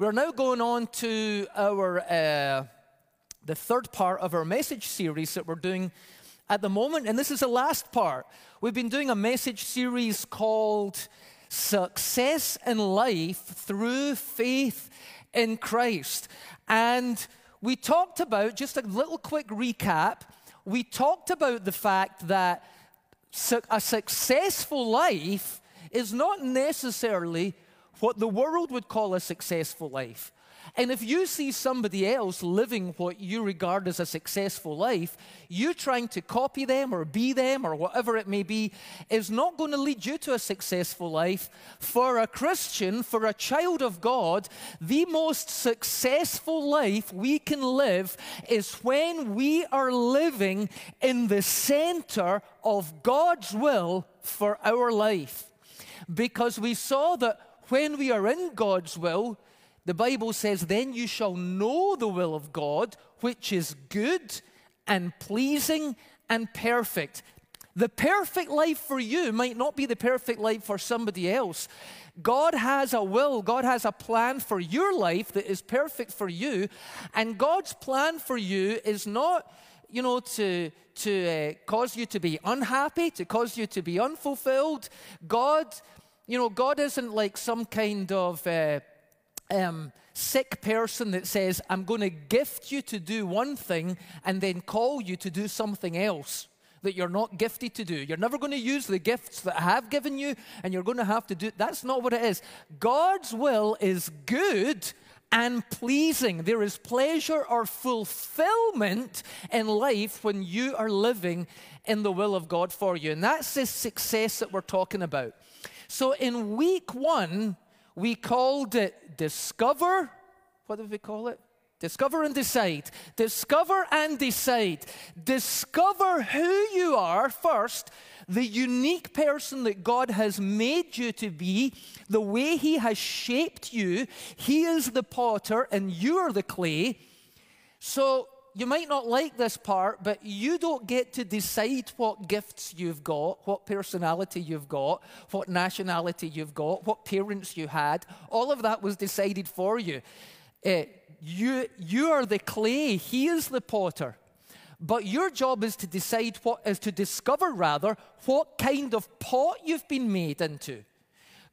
We're now going on to our uh, the third part of our message series that we're doing at the moment, and this is the last part. We've been doing a message series called "Success in Life Through Faith in Christ," and we talked about just a little quick recap. We talked about the fact that a successful life is not necessarily what the world would call a successful life. And if you see somebody else living what you regard as a successful life, you trying to copy them or be them or whatever it may be is not going to lead you to a successful life. For a Christian, for a child of God, the most successful life we can live is when we are living in the center of God's will for our life. Because we saw that when we are in God's will, the Bible says, then you shall know the will of God, which is good and pleasing and perfect. The perfect life for you might not be the perfect life for somebody else. God has a will, God has a plan for your life that is perfect for you. And God's plan for you is not, you know, to, to uh, cause you to be unhappy, to cause you to be unfulfilled. God, you know, God isn't like some kind of. Uh, um, sick person that says, I'm going to gift you to do one thing and then call you to do something else that you're not gifted to do. You're never going to use the gifts that I have given you and you're going to have to do. That's not what it is. God's will is good and pleasing. There is pleasure or fulfillment in life when you are living in the will of God for you. And that's the success that we're talking about. So in week one, we called it Discover. What did we call it? Discover and decide. Discover and decide. Discover who you are first, the unique person that God has made you to be, the way He has shaped you. He is the potter and you are the clay. So you might not like this part, but you don't get to decide what gifts you've got, what personality you've got, what nationality you've got, what parents you had. All of that was decided for you. Uh, you, you are the clay, he is the potter. But your job is to decide what is to discover rather what kind of pot you've been made into.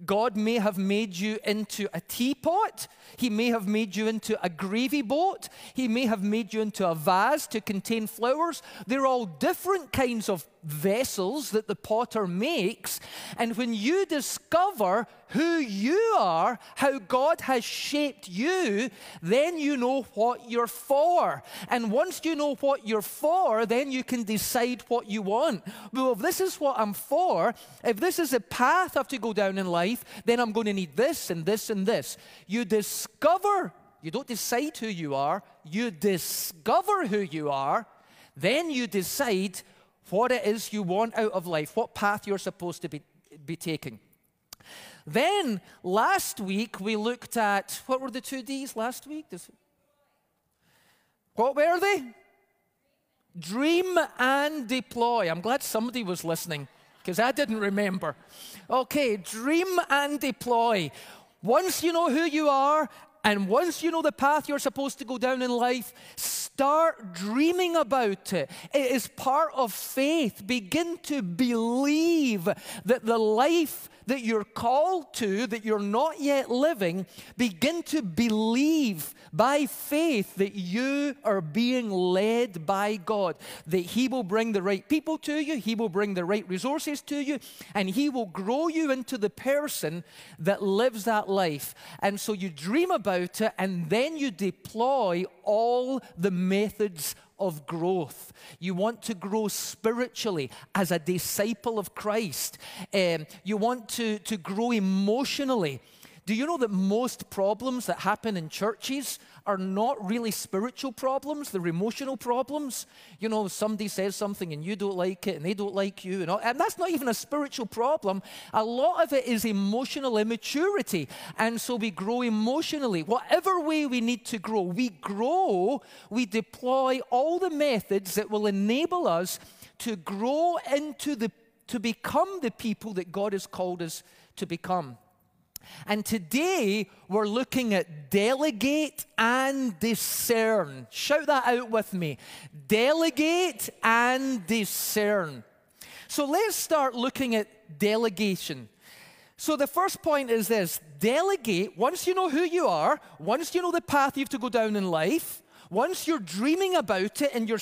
God may have made you into a teapot. He may have made you into a gravy boat. He may have made you into a vase to contain flowers. They're all different kinds of vessels that the potter makes. And when you discover who you are, how God has shaped you, then you know what you're for. And once you know what you're for, then you can decide what you want. Well, if this is what I'm for, if this is a path I have to go down in life, then I'm going to need this and this and this. You discover, you don't decide who you are, you discover who you are, then you decide what it is you want out of life, what path you're supposed to be, be taking. Then last week we looked at what were the two D's last week? What were they? Dream and deploy. I'm glad somebody was listening because I didn't remember. Okay, dream and deploy. Once you know who you are and once you know the path you're supposed to go down in life, Start dreaming about it. It is part of faith. Begin to believe that the life that you're called to, that you're not yet living, begin to believe by faith that you are being led by God, that He will bring the right people to you, He will bring the right resources to you, and He will grow you into the person that lives that life. And so you dream about it, and then you deploy all the methods of growth. You want to grow spiritually as a disciple of Christ. Um, you want to, to grow emotionally. Do you know that most problems that happen in churches are not really spiritual problems, they're emotional problems. You know, somebody says something and you don't like it and they don't like you, and, all, and that's not even a spiritual problem. A lot of it is emotional immaturity. And so we grow emotionally. Whatever way we need to grow, we grow, we deploy all the methods that will enable us to grow into the to become the people that God has called us to become. And today we're looking at delegate and discern. Shout that out with me. Delegate and discern. So let's start looking at delegation. So the first point is this delegate, once you know who you are, once you know the path you have to go down in life, once you're dreaming about it and you're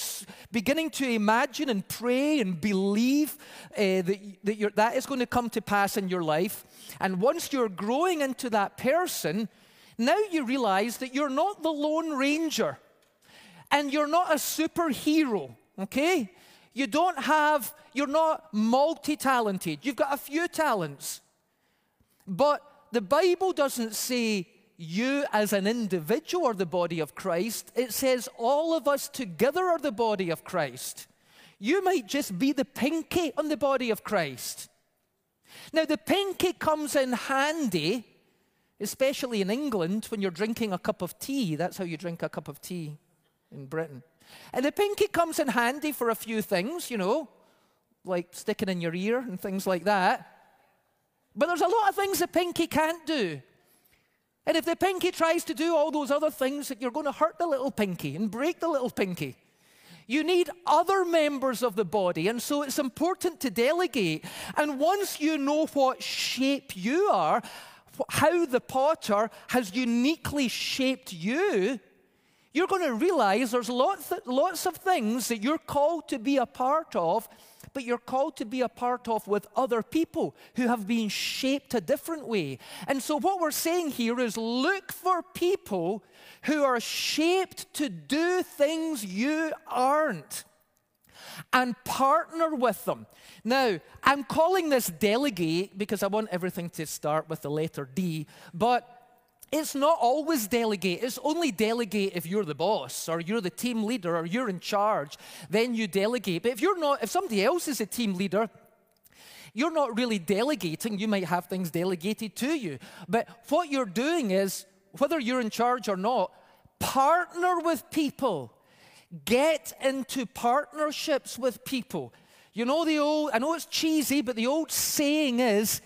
beginning to imagine and pray and believe uh, that, that, that is going to come to pass in your life, and once you're growing into that person, now you realize that you're not the Lone Ranger and you're not a superhero, okay? You don't have, you're not multi talented. You've got a few talents. But the Bible doesn't say you as an individual are the body of Christ. It says all of us together are the body of Christ. You might just be the pinky on the body of Christ. Now, the pinky comes in handy, especially in England when you're drinking a cup of tea. That's how you drink a cup of tea in Britain. And the pinky comes in handy for a few things, you know, like sticking in your ear and things like that. But there's a lot of things the pinky can't do. And if the pinky tries to do all those other things, that you're going to hurt the little pinky and break the little pinky. You need other members of the body, and so it's important to delegate. And once you know what shape you are, how the potter has uniquely shaped you, you're going to realize there's lots, lots of things that you're called to be a part of but you're called to be a part of with other people who have been shaped a different way. And so, what we're saying here is look for people who are shaped to do things you aren't and partner with them. Now, I'm calling this delegate because I want everything to start with the letter D, but it's not always delegate. It's only delegate if you're the boss or you're the team leader or you're in charge. Then you delegate. But if you're not, if somebody else is a team leader, you're not really delegating. You might have things delegated to you. But what you're doing is, whether you're in charge or not, partner with people. Get into partnerships with people. You know the old, I know it's cheesy, but the old saying is,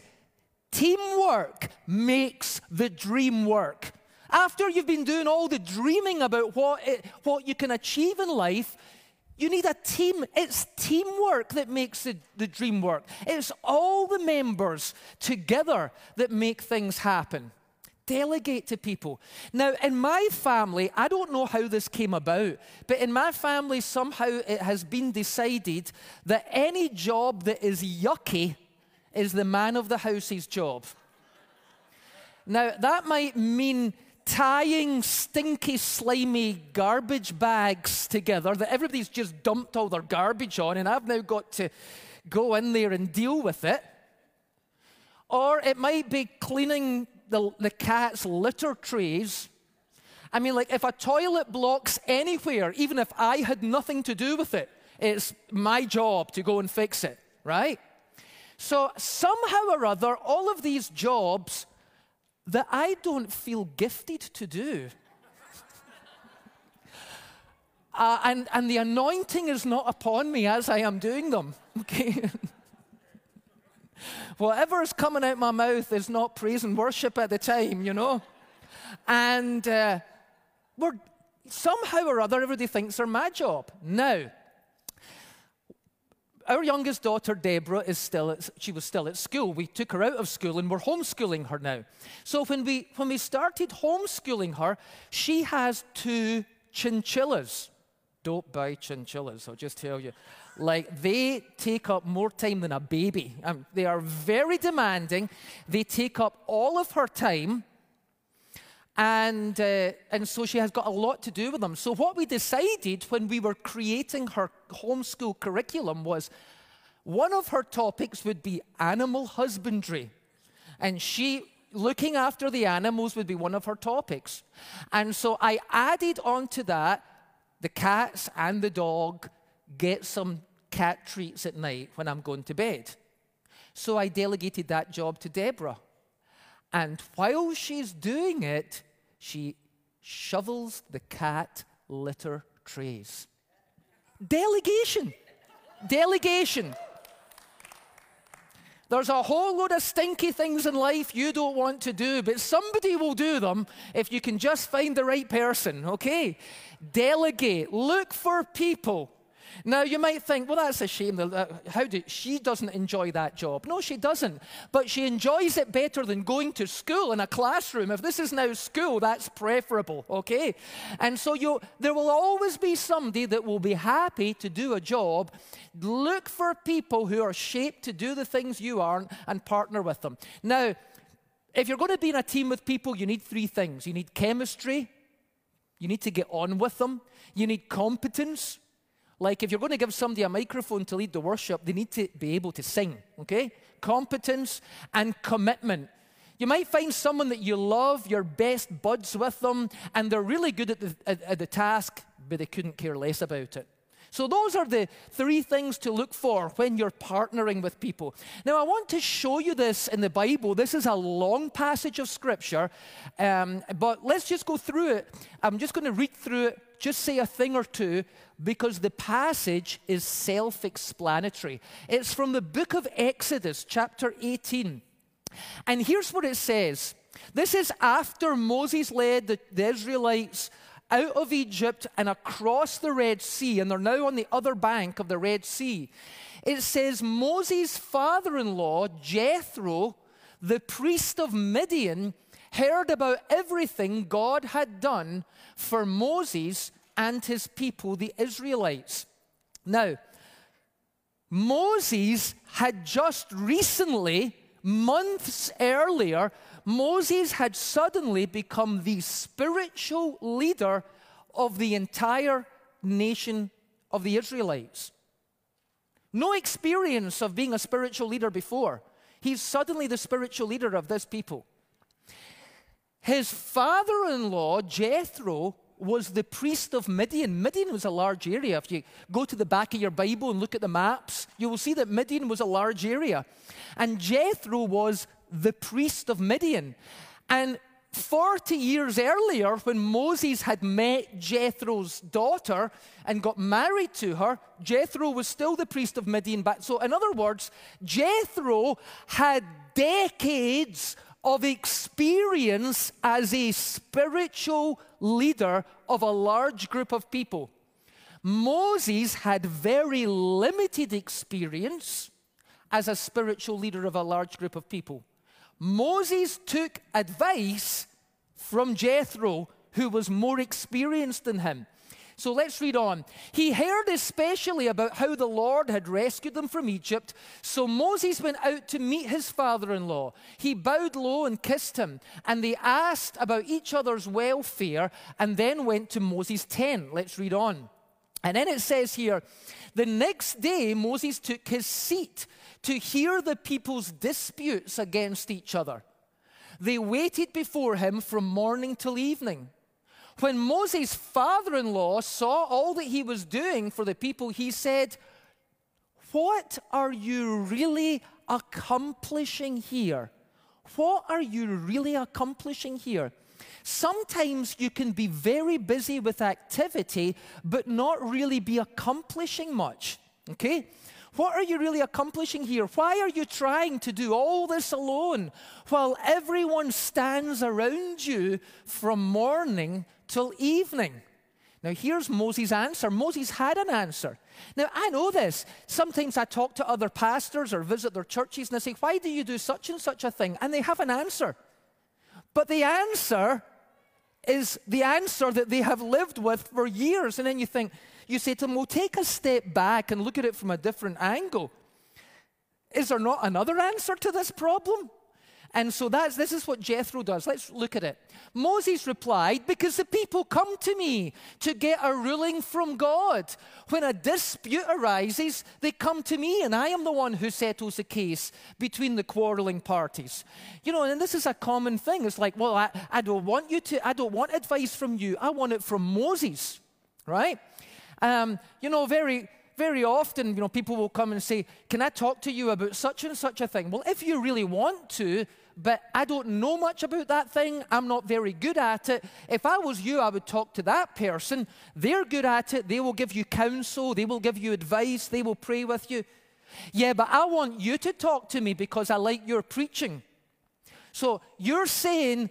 Teamwork makes the dream work. After you've been doing all the dreaming about what, it, what you can achieve in life, you need a team. It's teamwork that makes the, the dream work. It's all the members together that make things happen. Delegate to people. Now, in my family, I don't know how this came about, but in my family, somehow it has been decided that any job that is yucky is the man of the house's job. Now, that might mean tying stinky, slimy garbage bags together that everybody's just dumped all their garbage on, and I've now got to go in there and deal with it. Or it might be cleaning the, the cat's litter trays. I mean, like, if a toilet blocks anywhere, even if I had nothing to do with it, it's my job to go and fix it, right? So, somehow or other, all of these jobs that I don't feel gifted to do. uh, and, and the anointing is not upon me as I am doing them. Okay? Whatever is coming out my mouth is not praise and worship at the time, you know? And uh, we're, somehow or other, everybody thinks they're my job. Now, our youngest daughter, Deborah, is still at, she was still at school. We took her out of school and we're homeschooling her now. So when we, when we started homeschooling her, she has two chinchillas. Don't buy chinchillas, I'll just tell you. Like, they take up more time than a baby. Um, they are very demanding. They take up all of her time. And, uh, and so she has got a lot to do with them. So, what we decided when we were creating her homeschool curriculum was one of her topics would be animal husbandry. And she, looking after the animals, would be one of her topics. And so I added on to that the cats and the dog get some cat treats at night when I'm going to bed. So I delegated that job to Deborah. And while she's doing it, she shovels the cat litter trays. Delegation. Delegation. There's a whole load of stinky things in life you don't want to do, but somebody will do them if you can just find the right person, okay? Delegate. Look for people now, you might think, well, that's a shame. How do, she doesn't enjoy that job. No, she doesn't. But she enjoys it better than going to school in a classroom. If this is now school, that's preferable, okay? And so you, there will always be somebody that will be happy to do a job. Look for people who are shaped to do the things you aren't and partner with them. Now, if you're going to be in a team with people, you need three things you need chemistry, you need to get on with them, you need competence, like if you're going to give somebody a microphone to lead the worship, they need to be able to sing, okay? Competence and commitment. You might find someone that you love, your best buds with them, and they're really good at the, at, at the task, but they couldn't care less about it. So, those are the three things to look for when you're partnering with people. Now, I want to show you this in the Bible. This is a long passage of Scripture, um, but let's just go through it. I'm just going to read through it, just say a thing or two, because the passage is self explanatory. It's from the book of Exodus, chapter 18. And here's what it says this is after Moses led the, the Israelites out of Egypt and across the Red Sea, and they're now on the other bank of the Red Sea. It says Moses' father in law, Jethro, the priest of Midian, heard about everything God had done for Moses and his people, the Israelites. Now, Moses had just recently, months earlier, Moses had suddenly become the spiritual leader of the entire nation of the Israelites. No experience of being a spiritual leader before. He's suddenly the spiritual leader of this people. His father in law, Jethro, was the priest of Midian. Midian was a large area. If you go to the back of your Bible and look at the maps, you will see that Midian was a large area. And Jethro was the priest of Midian. And 40 years earlier, when Moses had met Jethro's daughter and got married to her, Jethro was still the priest of Midian. So, in other words, Jethro had decades of experience as a spiritual leader of a large group of people. Moses had very limited experience as a spiritual leader of a large group of people. Moses took advice from Jethro, who was more experienced than him. So let's read on. He heard especially about how the Lord had rescued them from Egypt. So Moses went out to meet his father in law. He bowed low and kissed him, and they asked about each other's welfare and then went to Moses' tent. Let's read on. And then it says here the next day Moses took his seat to hear the people's disputes against each other. They waited before him from morning till evening. When Moses' father in law saw all that he was doing for the people, he said, What are you really accomplishing here? What are you really accomplishing here? Sometimes you can be very busy with activity, but not really be accomplishing much. Okay? What are you really accomplishing here? Why are you trying to do all this alone while everyone stands around you from morning till evening. Now, here's Moses' answer. Moses had an answer. Now, I know this. Sometimes I talk to other pastors or visit their churches and I say, Why do you do such and such a thing? And they have an answer. But the answer is the answer that they have lived with for years. And then you think, you say to them, Well, take a step back and look at it from a different angle. Is there not another answer to this problem? And so that's, this is what Jethro does. Let's look at it. Moses replied, Because the people come to me to get a ruling from God. When a dispute arises, they come to me, and I am the one who settles the case between the quarreling parties. You know, and this is a common thing. It's like, well, I, I don't want you to, I don't want advice from you. I want it from Moses, right? Um, you know, very, very often, you know, people will come and say, Can I talk to you about such and such a thing? Well, if you really want to, but I don't know much about that thing, I'm not very good at it. If I was you, I would talk to that person. They're good at it. They will give you counsel, they will give you advice, they will pray with you. Yeah, but I want you to talk to me because I like your preaching. So you're saying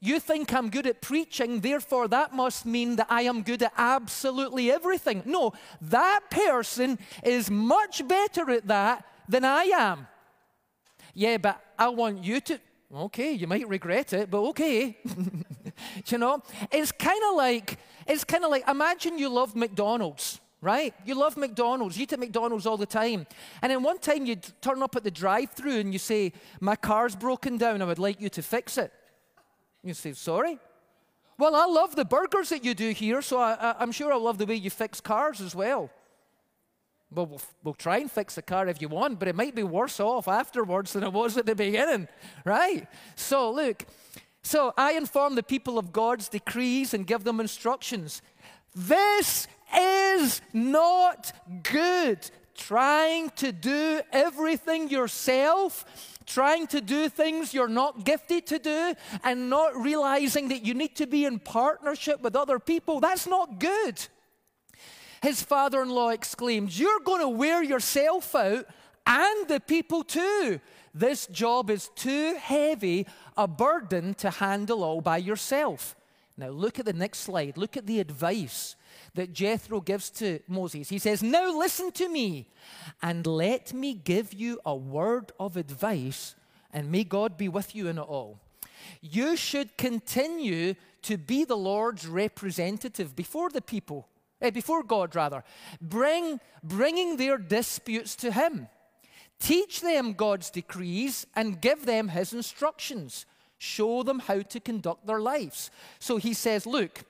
you think I'm good at preaching, therefore that must mean that I am good at absolutely everything. No, that person is much better at that than I am. Yeah, but I want you to. Okay, you might regret it, but okay. you know, it's kind of like it's kind of like imagine you love McDonald's right? You love McDonald's. You eat at McDonald's all the time. And then one time you turn up at the drive through and you say, My car's broken down. I would like you to fix it. You say, Sorry? Well, I love the burgers that you do here, so I, am sure I love the way you fix cars as well. Well, well, we'll try and fix the car if you want, but it might be worse off afterwards than it was at the beginning, right? So, look, so I inform the people of God's decrees and give them instructions. This is not good. Trying to do everything yourself, trying to do things you're not gifted to do, and not realizing that you need to be in partnership with other people, that's not good. His father in law exclaimed, You're going to wear yourself out and the people too. This job is too heavy a burden to handle all by yourself. Now, look at the next slide. Look at the advice that Jethro gives to Moses. He says, Now listen to me, and let me give you a word of advice, and may God be with you in it all. You should continue to be the Lord's representative before the people, Eh, before God, rather, Bring, bringing their disputes to Him. Teach them God's decrees and give them His instructions. Show them how to conduct their lives. So he says, Look,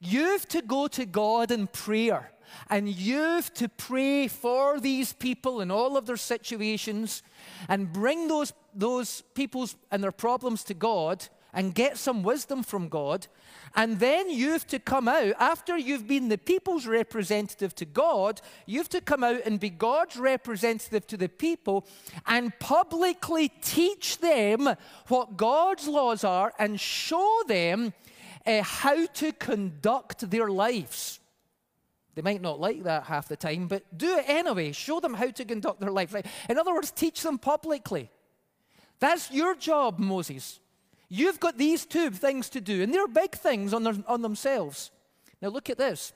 You've to go to God in prayer, and you've to pray for these people in all of their situations, and bring those, those people's and their problems to God and get some wisdom from God. And then you've to come out, after you've been the people's representative to God, you've to come out and be God's representative to the people and publicly teach them what God's laws are and show them uh, how to conduct their lives. They might not like that half the time, but do it anyway. Show them how to conduct their life. In other words, teach them publicly. That's your job, Moses. You've got these two things to do, and they're big things on, their, on themselves. Now, look at this.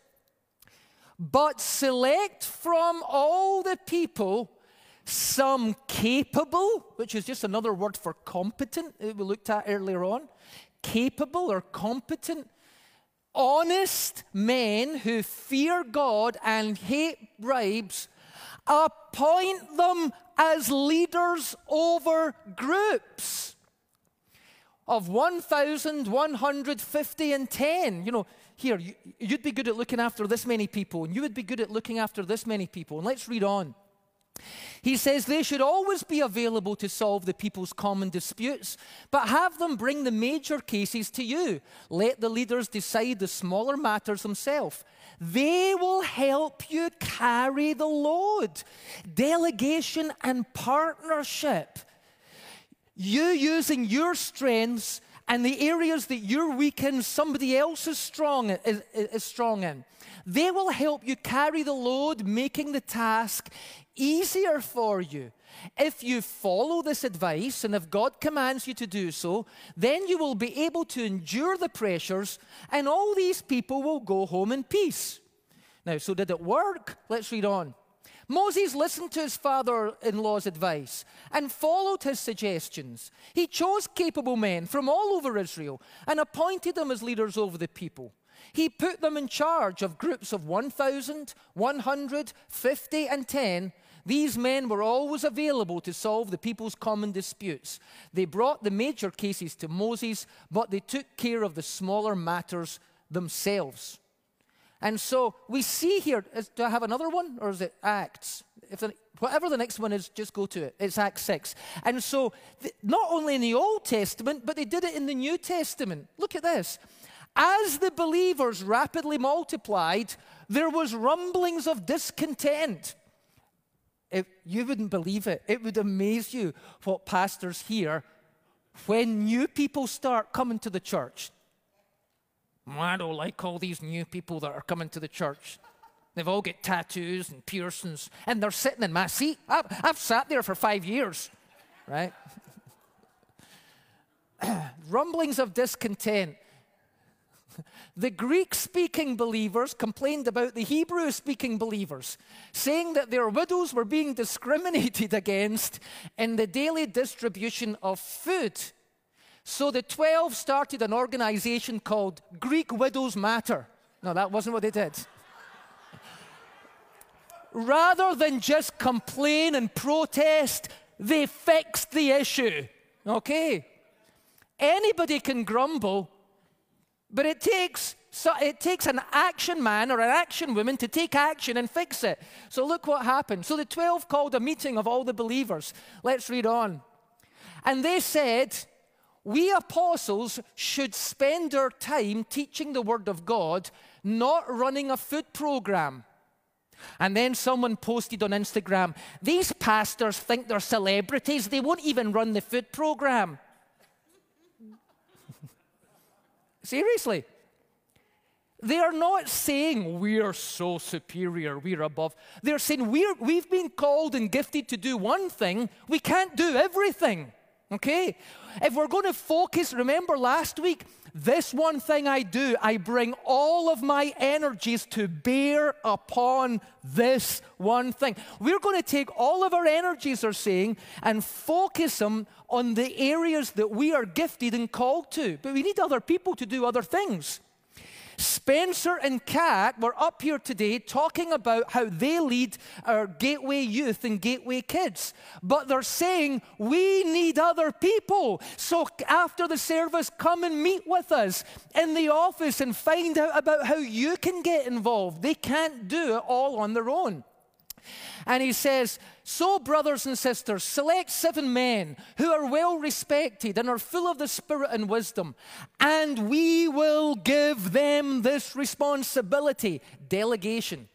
But select from all the people some capable, which is just another word for competent, that we looked at earlier on, capable or competent, honest men who fear God and hate bribes, appoint them as leaders over groups of 1,150 and 10. You know, here, you'd be good at looking after this many people, and you would be good at looking after this many people. And let's read on. He says they should always be available to solve the people's common disputes, but have them bring the major cases to you. Let the leaders decide the smaller matters themselves. They will help you carry the load. Delegation and partnership. You using your strengths and the areas that you're weak in, somebody else is strong, is, is strong in. They will help you carry the load, making the task easier for you. If you follow this advice and if God commands you to do so, then you will be able to endure the pressures and all these people will go home in peace. Now, so did it work? Let's read on. Moses listened to his father in law's advice and followed his suggestions. He chose capable men from all over Israel and appointed them as leaders over the people. He put them in charge of groups of 1,000, 100, 50, and 10. These men were always available to solve the people's common disputes. They brought the major cases to Moses, but they took care of the smaller matters themselves. And so we see here, is, do I have another one or is it Acts? If the, whatever the next one is, just go to it. It's Acts 6. And so, not only in the Old Testament, but they did it in the New Testament. Look at this. As the believers rapidly multiplied, there was rumblings of discontent. If you wouldn't believe it. It would amaze you what pastors hear when new people start coming to the church. I don't like all these new people that are coming to the church. They've all got tattoos and piercings, and they're sitting in my seat. I've, I've sat there for five years, right? Rumblings of discontent. The Greek speaking believers complained about the Hebrew speaking believers, saying that their widows were being discriminated against in the daily distribution of food. So the 12 started an organization called Greek Widows Matter. No, that wasn't what they did. Rather than just complain and protest, they fixed the issue. Okay? Anybody can grumble, but it takes, so it takes an action man or an action woman to take action and fix it. So look what happened. So the 12 called a meeting of all the believers. Let's read on. And they said, We apostles should spend our time teaching the Word of God, not running a food program. And then someone posted on Instagram, These pastors think they're celebrities. They won't even run the food program. Seriously. They are not saying we're so superior, we're above. They're saying we're, we've been called and gifted to do one thing, we can't do everything. Okay? If we're going to focus, remember last week, this one thing I do, I bring all of my energies to bear upon this one thing. We're going to take all of our energies, are saying, and focus them on the areas that we are gifted and called to. But we need other people to do other things. Spencer and Kat were up here today talking about how they lead our Gateway youth and Gateway kids. But they're saying we need other people. So after the service, come and meet with us in the office and find out about how you can get involved. They can't do it all on their own. And he says, So, brothers and sisters, select seven men who are well respected and are full of the Spirit and wisdom, and we will give them this responsibility delegation.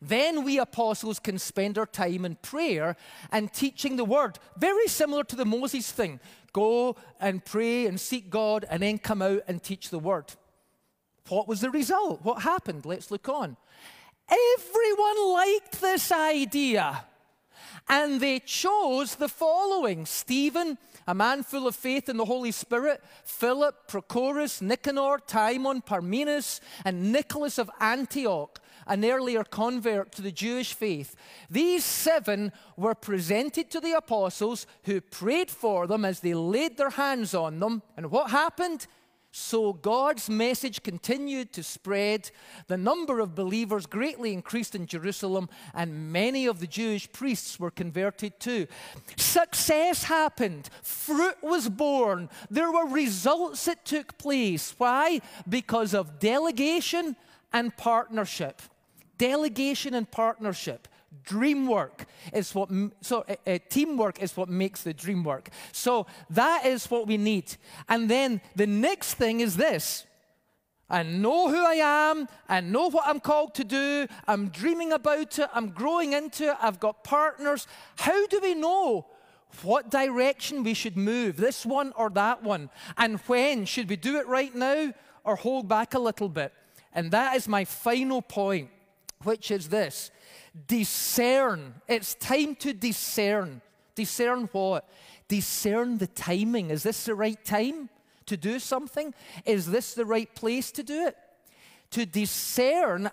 Then we apostles can spend our time in prayer and teaching the word. Very similar to the Moses thing go and pray and seek God and then come out and teach the word. What was the result? What happened? Let's look on. Everyone liked this idea. And they chose the following Stephen, a man full of faith in the Holy Spirit, Philip, Prochorus, Nicanor, Timon, Parmenas, and Nicholas of Antioch, an earlier convert to the Jewish faith. These seven were presented to the apostles who prayed for them as they laid their hands on them. And what happened? So God's message continued to spread. The number of believers greatly increased in Jerusalem, and many of the Jewish priests were converted too. Success happened, fruit was borne, there were results that took place. Why? Because of delegation and partnership. Delegation and partnership. Dream work is what, so uh, teamwork is what makes the dream work. So that is what we need. And then the next thing is this. I know who I am. I know what I'm called to do. I'm dreaming about it. I'm growing into it. I've got partners. How do we know what direction we should move, this one or that one? And when? Should we do it right now or hold back a little bit? And that is my final point, which is this discern. It's time to discern. Discern what? Discern the timing. Is this the right time to do something? Is this the right place to do it? To discern,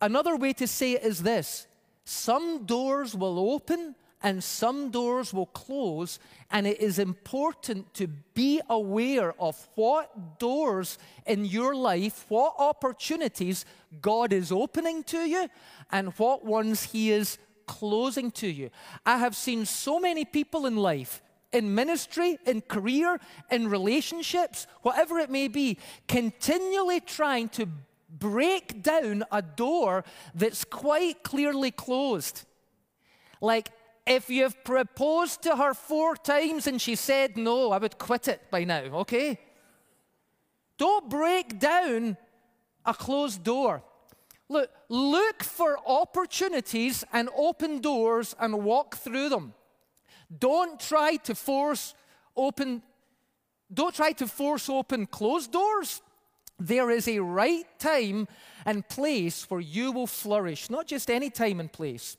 another way to say it is this some doors will open and some doors will close, and it is important to be aware of what doors in your life, what opportunities God is opening to you, and what ones He is closing to you. I have seen so many people in life in ministry, in career, in relationships, whatever it may be, continually trying to break down a door that's quite clearly closed. Like, if you've proposed to her four times and she said no, I would quit it by now, okay? Don't break down a closed door. Look, look for opportunities and open doors and walk through them. Don't try to force open don't try to force open closed doors. There is a right time and place where you will flourish, not just any time and place.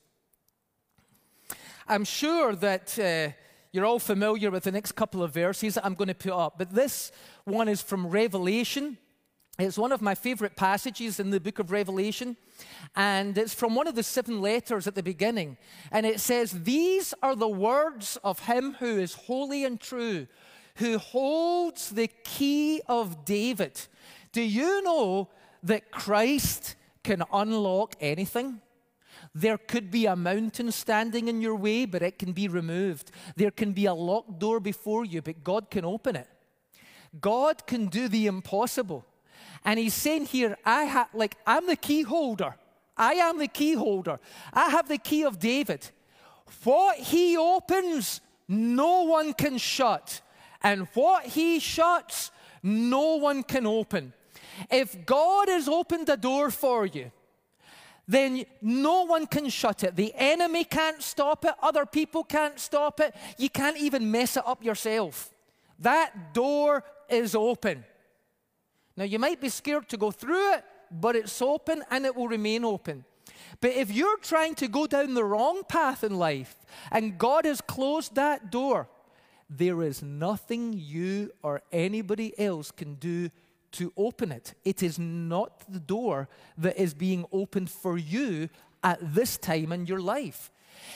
I'm sure that uh, you're all familiar with the next couple of verses that I'm going to put up, but this one is from Revelation. It's one of my favorite passages in the book of Revelation, and it's from one of the seven letters at the beginning. And it says, These are the words of him who is holy and true, who holds the key of David. Do you know that Christ can unlock anything? There could be a mountain standing in your way, but it can be removed. There can be a locked door before you, but God can open it. God can do the impossible. And he's saying here, I have, like, I'm the key holder. I am the key holder. I have the key of David. What he opens, no one can shut. And what he shuts, no one can open. If God has opened a door for you, then no one can shut it. The enemy can't stop it. Other people can't stop it. You can't even mess it up yourself. That door is open. Now, you might be scared to go through it, but it's open and it will remain open. But if you're trying to go down the wrong path in life and God has closed that door, there is nothing you or anybody else can do to open it. It is not the door that is being opened for you at this time in your life.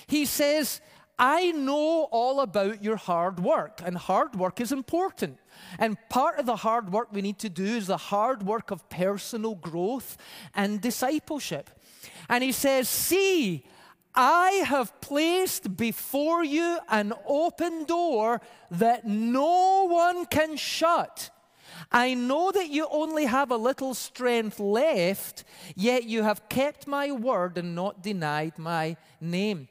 He says, I know all about your hard work, and hard work is important. And part of the hard work we need to do is the hard work of personal growth and discipleship. And he says, See, I have placed before you an open door that no one can shut. I know that you only have a little strength left, yet you have kept my word and not denied my name.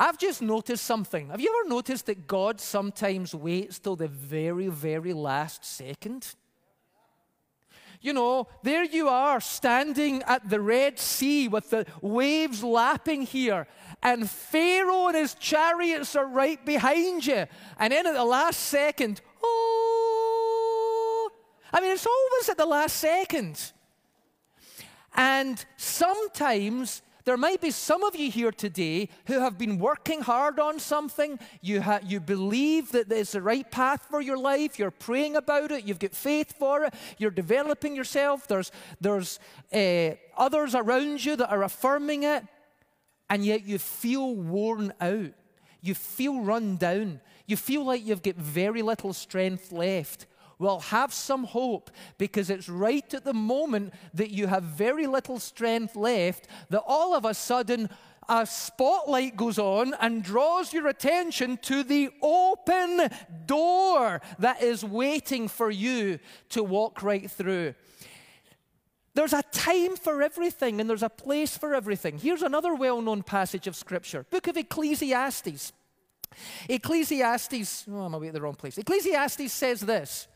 I've just noticed something. Have you ever noticed that God sometimes waits till the very, very last second? You know, there you are standing at the Red Sea with the waves lapping here, and Pharaoh and his chariots are right behind you. And then at the last second, oh, I mean, it's always at the last second. And sometimes there might be some of you here today who have been working hard on something. You, ha- you believe that it's the right path for your life. You're praying about it. You've got faith for it. You're developing yourself. There's, there's uh, others around you that are affirming it. And yet you feel worn out. You feel run down. You feel like you've got very little strength left. Well, have some hope because it's right at the moment that you have very little strength left that all of a sudden a spotlight goes on and draws your attention to the open door that is waiting for you to walk right through. There's a time for everything and there's a place for everything. Here's another well known passage of Scripture Book of Ecclesiastes. Ecclesiastes, oh, I'm away at the wrong place. Ecclesiastes says this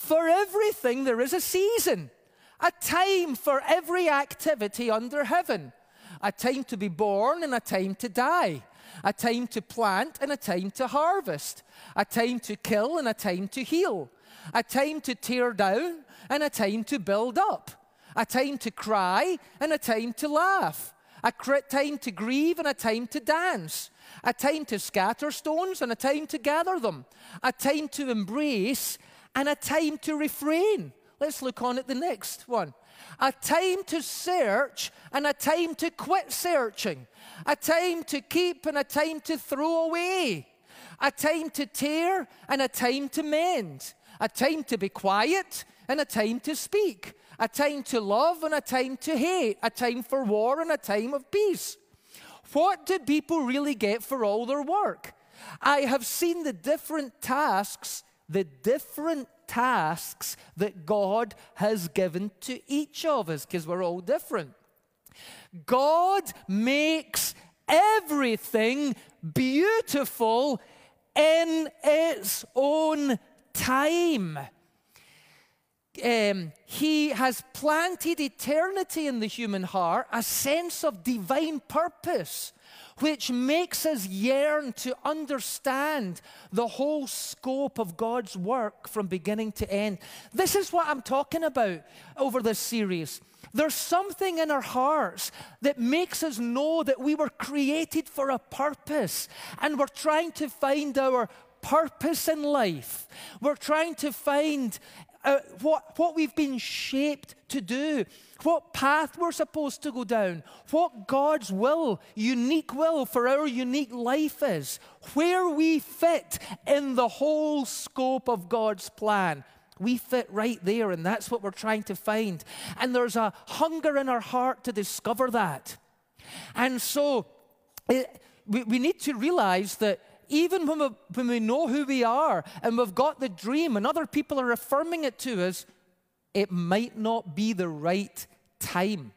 For everything there is a season, a time for every activity under heaven, a time to be born and a time to die, a time to plant and a time to harvest, a time to kill and a time to heal, a time to tear down and a time to build up, a time to cry and a time to laugh, a time to grieve and a time to dance a time to scatter stones and a time to gather them, a time to embrace and a time to refrain. Let's look on at the next one. A time to search and a time to quit searching, a time to keep and a time to throw away, a time to tear and a time to mend, a time to be quiet and a time to speak, a time to love and a time to hate, a time for war and a time of peace. What do people really get for all their work? I have seen the different tasks, the different tasks that God has given to each of us, because we're all different. God makes everything beautiful in its own time. um, he has planted eternity in the human heart, a sense of divine purpose, which makes us yearn to understand the whole scope of God's work from beginning to end. This is what I'm talking about over this series. There's something in our hearts that makes us know that we were created for a purpose, and we're trying to find our purpose in life. We're trying to find uh, what, what we've been shaped to do, what path we're supposed to go down, what God's will, unique will for our unique life is, where we fit in the whole scope of God's plan. We fit right there, and that's what we're trying to find. And there's a hunger in our heart to discover that. And so it, we, we need to realize that even when we, when we know who we are and we've got the dream and other people are affirming it to us, it might not be the right time.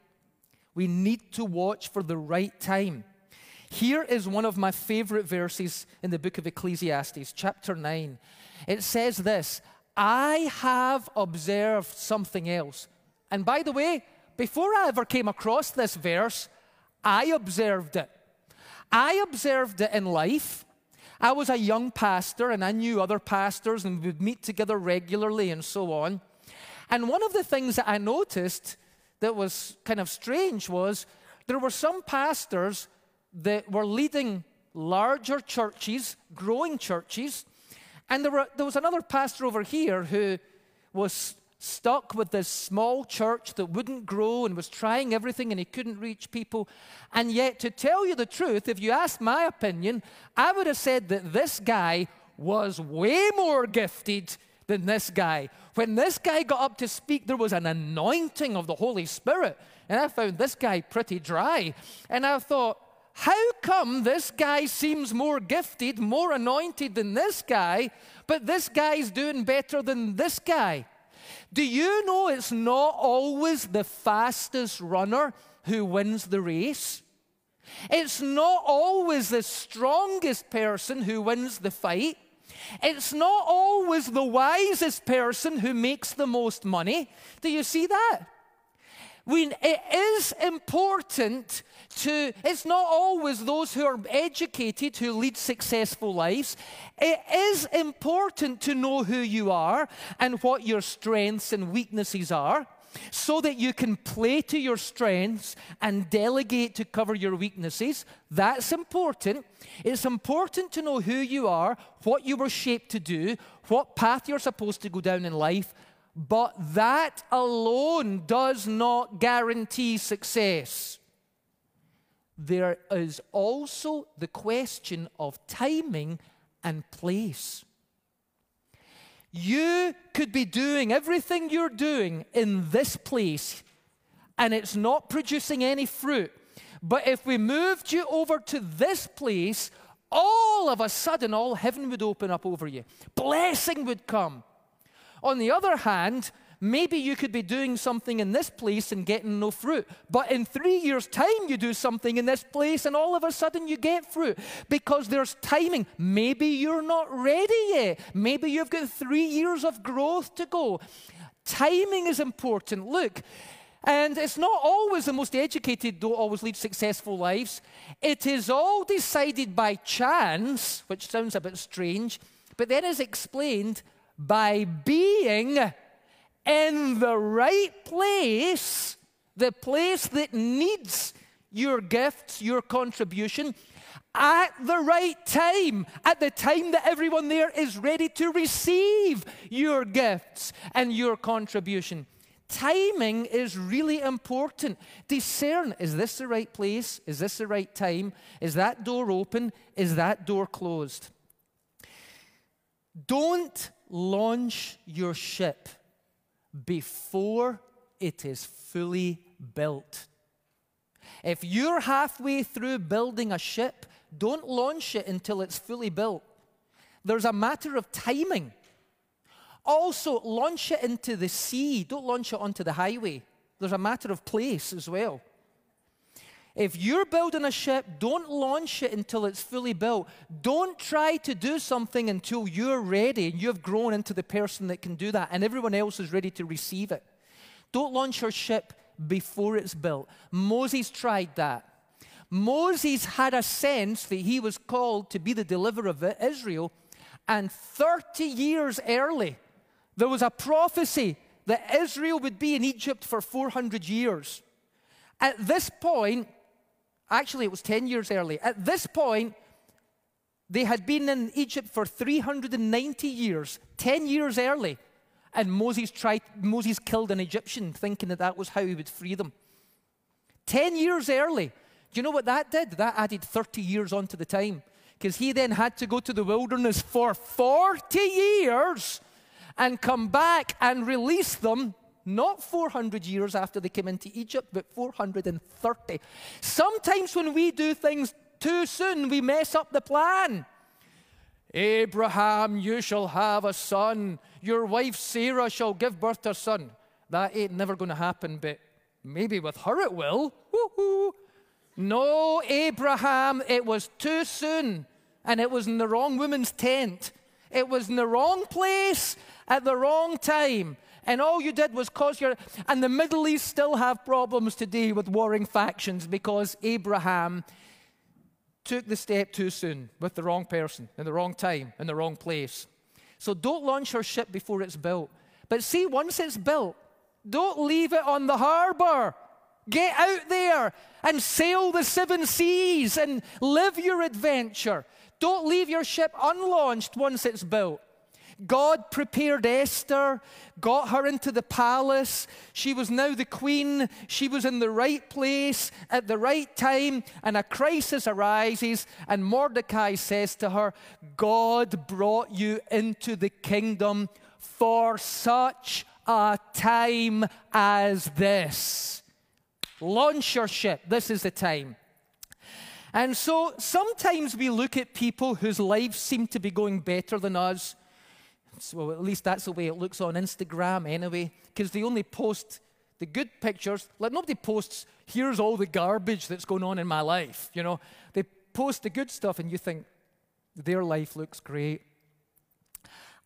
We need to watch for the right time. Here is one of my favorite verses in the book of Ecclesiastes, chapter 9. It says this I have observed something else. And by the way, before I ever came across this verse, I observed it. I observed it in life. I was a young pastor and I knew other pastors and we would meet together regularly and so on. And one of the things that I noticed that was kind of strange was there were some pastors that were leading larger churches, growing churches, and there, were, there was another pastor over here who was stuck with this small church that wouldn't grow and was trying everything and he couldn't reach people. And yet, to tell you the truth, if you ask my opinion, I would have said that this guy was way more gifted than this guy. When this guy got up to speak, there was an anointing of the Holy Spirit. And I found this guy pretty dry. And I thought, how come this guy seems more gifted, more anointed than this guy, but this guy's doing better than this guy? Do you know it's not always the fastest runner who wins the race? It's not always the strongest person who wins the fight. It's not always the wisest person who makes the most money. Do you see that? We, it is important to, it's not always those who are educated who lead successful lives. It is important to know who you are and what your strengths and weaknesses are so that you can play to your strengths and delegate to cover your weaknesses. That's important. It's important to know who you are, what you were shaped to do, what path you're supposed to go down in life, but that alone does not guarantee success there is also the question of timing and place. You could be doing everything you're doing in this place, and it's not producing any fruit. But if we moved you over to this place, all of a sudden, all heaven would open up over you. Blessing would come. On the other hand, Maybe you could be doing something in this place and getting no fruit. But in three years' time, you do something in this place and all of a sudden you get fruit because there's timing. Maybe you're not ready yet. Maybe you've got three years of growth to go. Timing is important. Look, and it's not always the most educated don't always lead successful lives. It is all decided by chance, which sounds a bit strange, but then is explained by being in the right place, the place that needs your gifts, your contribution, at the right time, at the time that everyone there is ready to receive your gifts and your contribution. Timing is really important. Discern is this the right place? Is this the right time? Is that door open? Is that door closed? Don't launch your ship before it is fully built. If you're halfway through building a ship, don't launch it until it's fully built. There's a matter of timing. Also, launch it into the sea. Don't launch it onto the highway. There's a matter of place as well. If you're building a ship, don't launch it until it's fully built. Don't try to do something until you're ready and you've grown into the person that can do that and everyone else is ready to receive it. Don't launch your ship before it's built. Moses tried that. Moses had a sense that he was called to be the deliverer of Israel, and 30 years early, there was a prophecy that Israel would be in Egypt for 400 years. At this point, Actually, it was 10 years early. At this point, they had been in Egypt for 390 years, 10 years early. And Moses, tried, Moses killed an Egyptian thinking that that was how he would free them. 10 years early. Do you know what that did? That added 30 years onto the time. Because he then had to go to the wilderness for 40 years and come back and release them not 400 years after they came into Egypt, but 430. Sometimes when we do things too soon, we mess up the plan. Abraham, you shall have a son. Your wife Sarah shall give birth to a son. That ain't never going to happen, but maybe with her it will. Woo-hoo. No, Abraham, it was too soon, and it was in the wrong woman's tent. It was in the wrong place at the wrong time and all you did was cause your. And the Middle East still have problems today with warring factions because Abraham took the step too soon with the wrong person, in the wrong time, in the wrong place. So don't launch your ship before it's built. But see, once it's built, don't leave it on the harbor. Get out there and sail the seven seas and live your adventure. Don't leave your ship unlaunched once it's built. God prepared Esther, got her into the palace. She was now the queen. She was in the right place at the right time, and a crisis arises. And Mordecai says to her, God brought you into the kingdom for such a time as this. Launch your ship. This is the time. And so sometimes we look at people whose lives seem to be going better than us well, at least that's the way it looks on Instagram anyway, because they only post the good pictures. Like nobody posts, here's all the garbage that's going on in my life. You know, they post the good stuff, and you think their life looks great.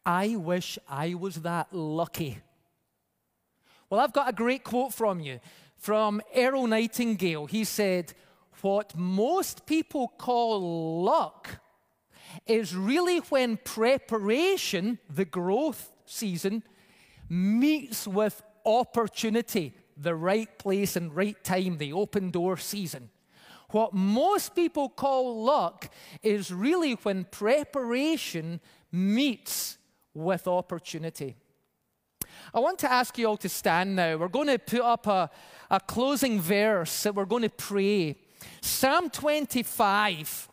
I wish I was that lucky. Well, I've got a great quote from you from Earl Nightingale. He said, What most people call luck is really when preparation, the growth season, meets with opportunity, the right place and right time, the open door season. What most people call luck is really when preparation meets with opportunity. I want to ask you all to stand now. We're going to put up a, a closing verse that we're going to pray. Psalm 25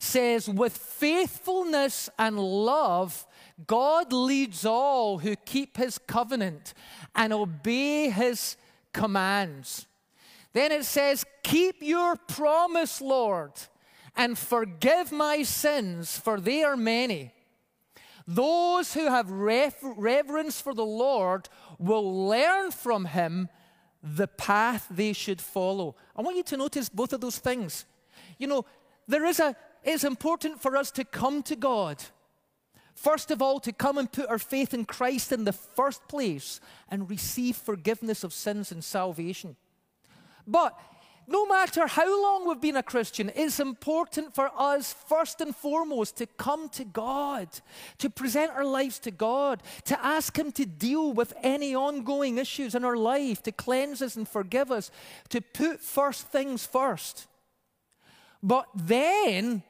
says, With faithfulness and love, God leads all who keep his covenant and obey his commands. Then it says, Keep your promise, Lord, and forgive my sins, for they are many. Those who have reverence for the Lord will learn from him the path they should follow. I want you to notice both of those things. You know, there is a it's important for us to come to God. First of all, to come and put our faith in Christ in the first place and receive forgiveness of sins and salvation. But no matter how long we've been a Christian, it's important for us, first and foremost, to come to God, to present our lives to God, to ask Him to deal with any ongoing issues in our life, to cleanse us and forgive us, to put first things first. But then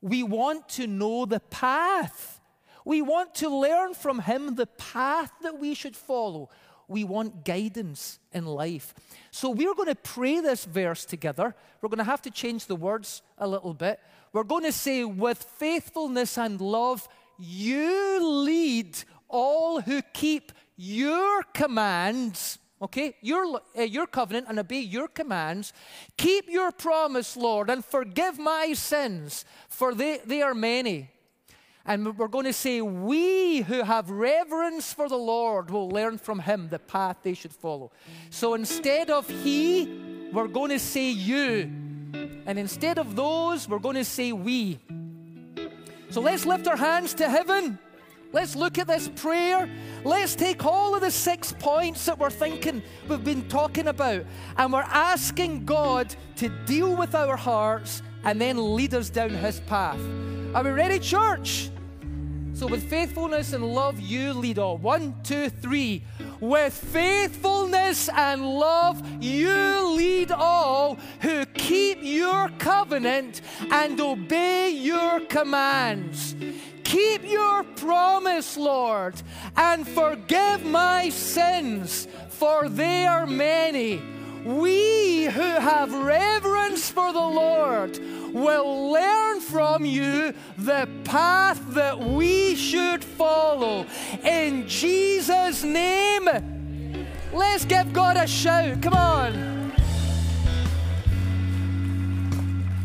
we want to know the path. We want to learn from Him the path that we should follow. We want guidance in life. So we're going to pray this verse together. We're going to have to change the words a little bit. We're going to say, with faithfulness and love, you lead all who keep your commands okay, your, uh, your covenant and obey your commands. Keep your promise, Lord, and forgive my sins, for they, they are many. And we're going to say, We who have reverence for the Lord will learn from him the path they should follow. So instead of he, we're going to say you. And instead of those, we're going to say we. So let's lift our hands to heaven. Let's look at this prayer. Let's take all of the six points that we're thinking we've been talking about, and we're asking God to deal with our hearts and then lead us down His path. Are we ready, church? So, with faithfulness and love, you lead all. One, two, three. With faithfulness and love, you lead all who keep your covenant and obey your commands. Keep your promise, Lord, and forgive my sins, for they are many. We who have reverence for the Lord will learn from you the path that we should follow. In Jesus' name, let's give God a shout. Come on.